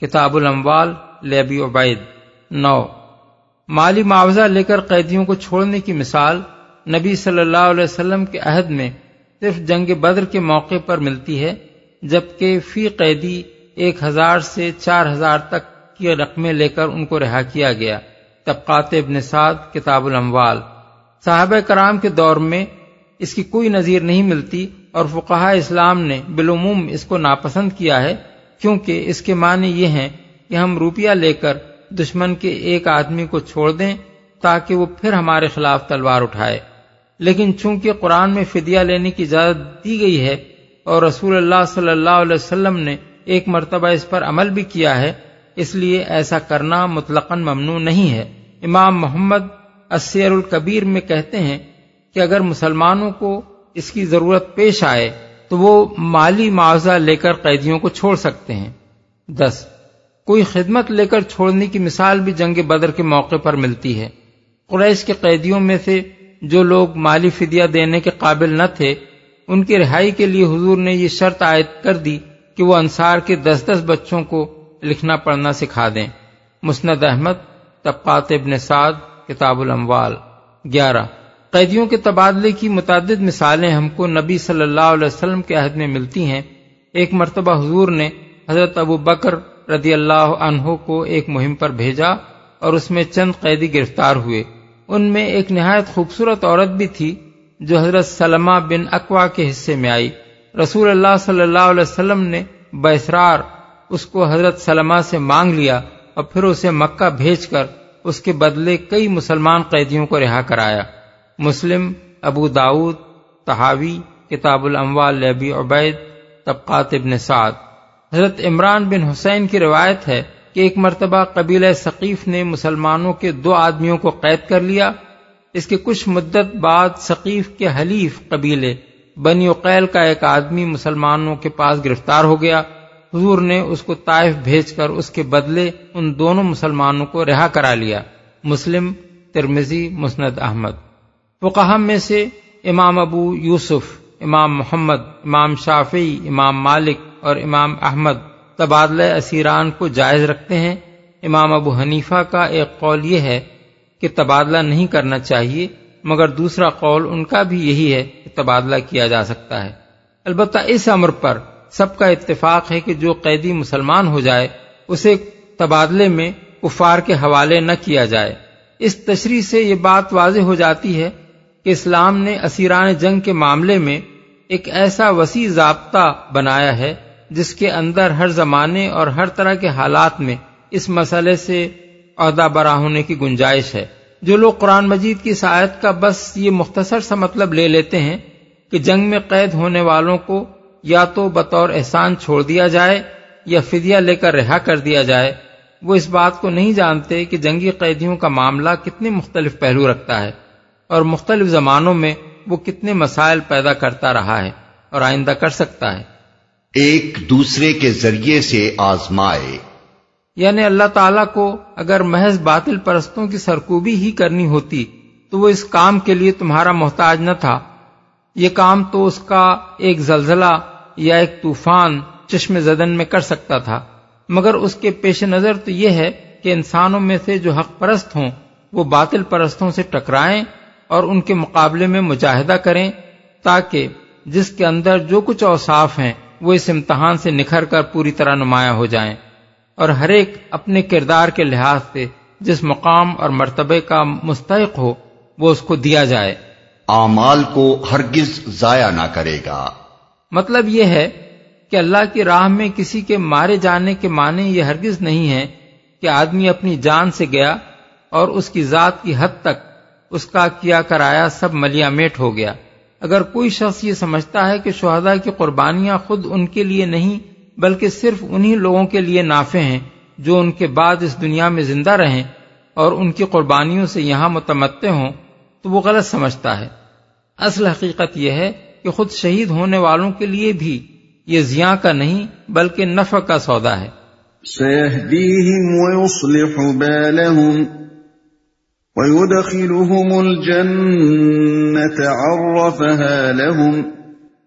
کتاب الاموال لیبی عبید۔ نو۔ مالی معاوضہ لے کر قیدیوں کو چھوڑنے کی مثال نبی صلی اللہ علیہ وسلم کے عہد میں صرف جنگ بدر کے موقع پر ملتی ہے، جبکہ فی قیدی ایک ہزار سے چار ہزار تک کی رقمیں لے کر ان کو رہا کیا گیا۔ طبقات ابن سعد، کتاب الاموال۔ صحابہ کرام کے دور میں اس کی کوئی نظیر نہیں ملتی اور فقہ اسلام نے بالعموم اس کو ناپسند کیا ہے، کیونکہ اس کے معنی یہ ہیں کہ ہم روپیہ لے کر دشمن کے ایک آدمی کو چھوڑ دیں تاکہ وہ پھر ہمارے خلاف تلوار اٹھائے۔ لیکن چونکہ قرآن میں فدیہ لینے کی اجازت دی گئی ہے اور رسول اللہ صلی اللہ علیہ وسلم نے ایک مرتبہ اس پر عمل بھی کیا ہے، اس لیے ایسا کرنا مطلق ممنوع نہیں ہے۔ امام محمد اسیر الکبیر میں کہتے ہیں کہ اگر مسلمانوں کو اس کی ضرورت پیش آئے تو وہ مالی معاوضہ لے کر قیدیوں کو چھوڑ سکتے ہیں۔ دس، کوئی خدمت لے کر چھوڑنے کی مثال بھی جنگ بدر کے موقع پر ملتی ہے۔ قریش کے قیدیوں میں سے جو لوگ مالی فدیہ دینے کے قابل نہ تھے، ان کی رہائی کے لیے حضور نے یہ شرط عائد کر دی کہ وہ انصار کے دس دس بچوں کو لکھنا پڑھنا سکھا دیں۔ مسند احمد، طبقات ابن سعد، کتاب الاموال۔ گیارہ قیدیوں کے تبادلے کی متعدد مثالیں ہم کو نبی صلی اللہ علیہ وسلم کے عہد میں ملتی ہیں۔ ایک مرتبہ حضور نے حضرت ابو بکر رضی اللہ عنہ کو ایک مہم پر بھیجا اور اس میں چند قیدی گرفتار ہوئے۔ ان میں ایک نہایت خوبصورت عورت بھی تھی جو حضرت سلمہ بن اقوا کے حصے میں آئی۔ رسول اللہ صلی اللہ علیہ وسلم نے بسرار اس کو حضرت سلمہ سے مانگ لیا اور پھر اسے مکہ بھیج کر اس کے بدلے کئی مسلمان قیدیوں کو رہا کرایا۔ مسلم، ابو داود تحاوی کتاب الاموال لبی عبید، طبقات ابن سعد۔ حضرت عمران بن حسین کی روایت ہے کہ ایک مرتبہ قبیلہ ثقیف نے مسلمانوں کے دو آدمیوں کو قید کر لیا۔ اس کے کچھ مدت بعد ثقیف کے حلیف قبیلے بنی اقیل کا ایک آدمی مسلمانوں کے پاس گرفتار ہو گیا۔ حضور نے اس کو طائف بھیج کر اس کے بدلے ان دونوں مسلمانوں کو رہا کرا لیا۔ مسلم ترمزی مسند احمد۔ فقہم میں سے امام ابو یوسف، امام محمد، امام شافی امام مالک اور امام احمد تبادلہ اسیران کو جائز رکھتے ہیں۔ امام ابو حنیفہ کا ایک قول یہ ہے کہ تبادلہ نہیں کرنا چاہیے، مگر دوسرا قول ان کا بھی یہی ہے کہ تبادلہ کیا جا سکتا ہے۔ البتہ اس امر پر سب کا اتفاق ہے کہ جو قیدی مسلمان ہو جائے، اسے تبادلے میں کفار کے حوالے نہ کیا جائے۔ اس تشریح سے یہ بات واضح ہو جاتی ہے کہ اسلام نے اسیران جنگ کے معاملے میں ایک ایسا وسیع ضابطہ بنایا ہے جس کے اندر ہر زمانے اور ہر طرح کے حالات میں اس مسئلے سے عہدہ برا ہونے کی گنجائش ہے۔ جو لوگ قرآن مجید کی سایت کا بس یہ مختصر سا مطلب لے لیتے ہیں کہ جنگ میں قید ہونے والوں کو یا تو بطور احسان چھوڑ دیا جائے یا فدیہ لے کر رہا کر دیا جائے، وہ اس بات کو نہیں جانتے کہ جنگی قیدیوں کا معاملہ کتنے مختلف پہلو رکھتا ہے۔ اور مختلف زمانوں میں وہ کتنے مسائل پیدا کرتا رہا ہے اور آئندہ کر سکتا ہے۔ ایک دوسرے کے ذریعے سے آزمائے۔ یعنی اللہ تعالیٰ کو اگر محض باطل پرستوں کی سرکوبی ہی کرنی ہوتی تو وہ اس کام کے لیے تمہارا محتاج نہ تھا۔ یہ کام تو اس کا ایک زلزلہ یا ایک طوفان چشم زدن میں کر سکتا تھا۔ مگر اس کے پیش نظر تو یہ ہے کہ انسانوں میں سے جو حق پرست ہوں وہ باطل پرستوں سے ٹکرائیں اور ان کے مقابلے میں مجاہدہ کریں تاکہ جس کے اندر جو کچھ اوصاف ہیں وہ اس امتحان سے نکھر کر پوری طرح نمایاں ہو جائیں اور ہر ایک اپنے کردار کے لحاظ سے جس مقام اور مرتبے کا مستحق ہو وہ اس کو دیا جائے۔ اعمال کو ہرگز ضائع نہ کرے گا۔ مطلب یہ ہے کہ اللہ کی راہ میں کسی کے مارے جانے کے معنی یہ ہرگز نہیں ہے کہ آدمی اپنی جان سے گیا اور اس کی ذات کی حد تک اس کا کیا کرایا، سب ملیا میٹ ہو گیا۔ اگر کوئی شخص یہ سمجھتا ہے کہ شہداء کی قربانیاں خود ان کے لیے نہیں، بلکہ صرف انہی لوگوں کے لیے نافع ہیں جو ان کے بعد اس دنیا میں زندہ رہیں اور ان کی قربانیوں سے یہاں متمتع ہوں، تو وہ غلط سمجھتا ہے۔ اصل حقیقت یہ ہے کہ خود شہید ہونے والوں کے لیے بھی یہ زیاں کا نہیں، بلکہ نفع کا سودا ہے۔ ويدخلهم الجنة عرفها لهم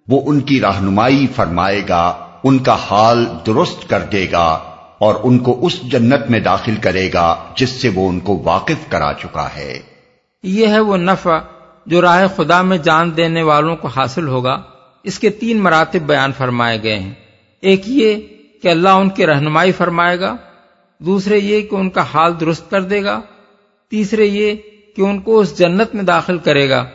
وہ ان کی رہنمائی فرمائے گا ان کا حال درست کر دے گا اور ان کو اس جنت میں داخل کرے گا جس سے وہ ان کو واقف کرا چکا ہے۔ یہ ہے وہ نفع جو راہ خدا میں جان دینے والوں کو حاصل ہوگا۔ اس کے تین مراتب بیان فرمائے گئے ہیں۔ ایک یہ کہ اللہ ان کی رہنمائی فرمائے گا دوسرے یہ کہ ان کا حال درست کر دے گا۔ تیسرے یہ کہ ان کو اس جنت میں داخل کرے گا،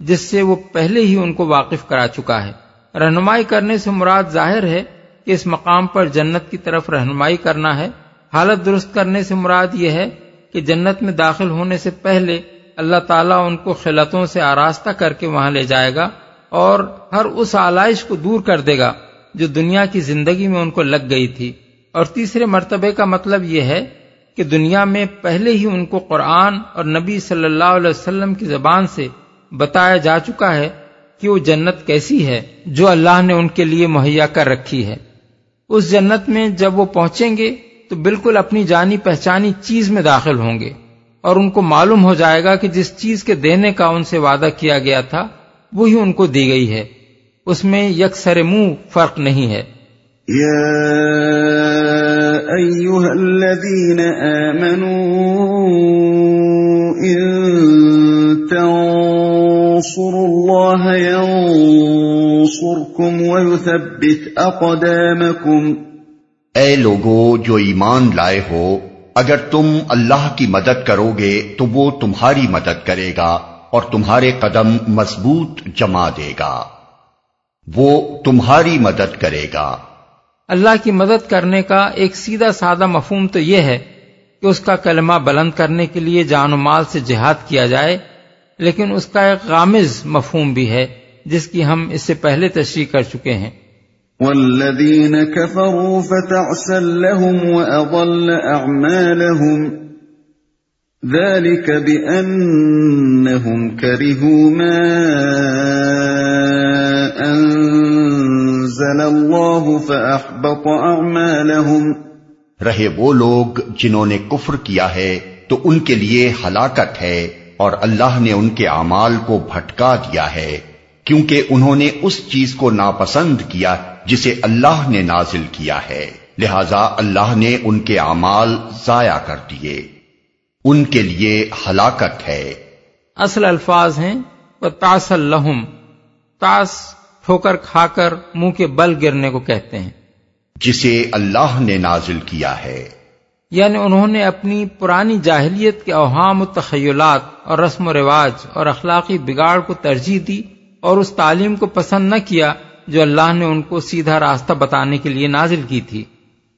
جس سے وہ پہلے ہی ان کو واقف کرا چکا ہے۔ رہنمائی کرنے سے مراد ظاہر ہے کہ اس مقام پر جنت کی طرف رہنمائی کرنا ہے۔ حالت درست کرنے سے مراد یہ ہے کہ جنت میں داخل ہونے سے پہلے اللہ تعالیٰ ان کو خلطوں سے آراستہ کر کے وہاں لے جائے گا اور ہر اس آلائش کو دور کر دے گا جو دنیا کی زندگی میں ان کو لگ گئی تھی۔ اور تیسرے مرتبے کا مطلب یہ ہے کہ دنیا میں پہلے ہی ان کو قرآن اور نبی صلی اللہ علیہ وسلم کی زبان سے بتایا جا چکا ہے کہ وہ جنت کیسی ہے جو اللہ نے ان کے لیے مہیا کر رکھی ہے۔ اس جنت میں جب وہ پہنچیں گے تو بالکل اپنی جانی پہچانی چیز میں داخل ہوں گے اور ان کو معلوم ہو جائے گا کہ جس چیز کے دینے کا ان سے وعدہ کیا گیا تھا، وہی ان کو دی گئی ہے۔ اس میں یکسر منہ فرق نہیں ہے۔ الذين تنصروا الله ينصركم ويثبت اے لوگو جو ایمان لائے ہو، اگر تم اللہ کی مدد کرو گے تو وہ تمہاری مدد کرے گا اور تمہارے قدم مضبوط جما دے گا۔ وہ تمہاری مدد کرے گا۔ اللہ کی مدد کرنے کا ایک سیدھا سادہ مفہوم تو یہ ہے کہ اس کا کلمہ بلند کرنے کے لیے جان و مال سے جہاد کیا جائے، لیکن اس کا ایک غامز مفہوم بھی ہے، جس کی ہم اس سے پہلے تشریح کر چکے ہیں۔ والذین كفروا فتعسل لهم وأضل أعمالهم ذلك بأنهم كرهوا ما انزل اللہ فاحبط اعمالهم رہے وہ لوگ جنہوں نے کفر کیا ہے تو ان کے لیے ہلاکت ہے اور اللہ نے ان کے اعمال کو بھٹکا دیا ہے کیونکہ انہوں نے اس چیز کو ناپسند کیا جسے اللہ نے نازل کیا ہے۔ لہذا اللہ نے ان کے اعمال ضائع کر دیے۔ ان کے لیے ہلاکت ہے۔ اصل الفاظ ہیں تاس الحم تاس ٹھوکر کھا کر منہ کے بل گرنے کو کہتے ہیں۔ جسے اللہ نے نازل کیا ہے۔ یعنی انہوں نے اپنی پرانی جاہلیت کے اوہام و تخیلات اور رسم و رواج اور اخلاقی بگاڑ کو ترجیح دی اور اس تعلیم کو پسند نہ کیا جو اللہ نے ان کو سیدھا راستہ بتانے کے لیے نازل کی تھی۔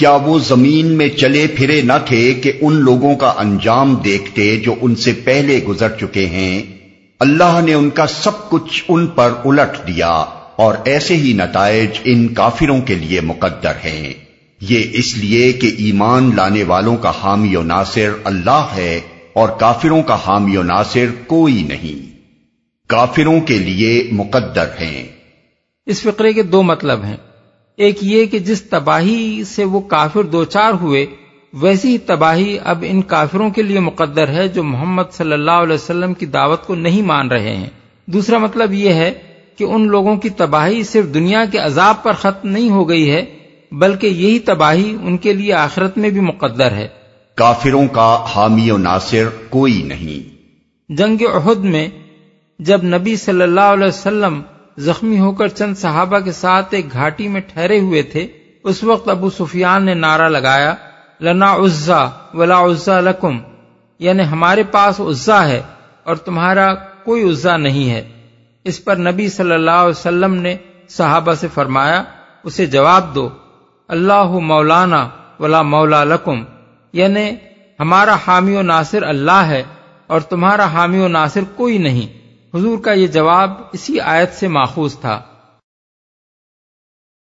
کیا وہ زمین میں چلے پھرے نہ تھے کہ ان لوگوں کا انجام دیکھتے جو ان سے پہلے گزر چکے ہیں؟ اللہ نے ان کا سب کچھ ان پر الٹ دیا اور ایسے ہی نتائج ان کافروں کے لیے مقدر ہیں۔ یہ اس لیے کہ ایمان لانے والوں کا حامی و ناصر اللہ ہے اور کافروں کا حامی و ناصر کوئی نہیں۔ کافروں کے لیے مقدر ہیں۔ اس فقرے کے دو مطلب ہیں۔ ایک یہ کہ جس تباہی سے وہ کافر دو چار ہوئے ویسی ہی تباہی اب ان کافروں کے لیے مقدر ہے جو محمد صلی اللہ علیہ وسلم کی دعوت کو نہیں مان رہے ہیں۔ دوسرا مطلب یہ ہے کہ ان لوگوں کی تباہی صرف دنیا کے عذاب پر ختم نہیں ہو گئی ہے بلکہ یہی تباہی ان کے لیے آخرت میں بھی مقدر ہے۔ کافروں کا حامی و ناصر کوئی نہیں۔ جنگ عہد میں جب نبی صلی اللہ علیہ وسلم زخمی ہو کر چند صحابہ کے ساتھ ایک گھاٹی میں ٹھہرے ہوئے تھے۔ اس وقت ابو سفیان نے نعرہ لگایا، لنا عزا ولا عزا لکم یعنی ہمارے پاس عزا ہے اور تمہارا کوئی عزا نہیں ہے۔ اس پر نبی صلی اللہ علیہ وسلم نے صحابہ سے فرمایا، اسے جواب دو، اللہ مولانا ولا مولا لکم یعنی ہمارا حامی و ناصر اللہ ہے اور تمہارا حامی و ناصر کوئی نہیں۔ حضور کا یہ جواب اسی آیت سے ماخوذ تھا۔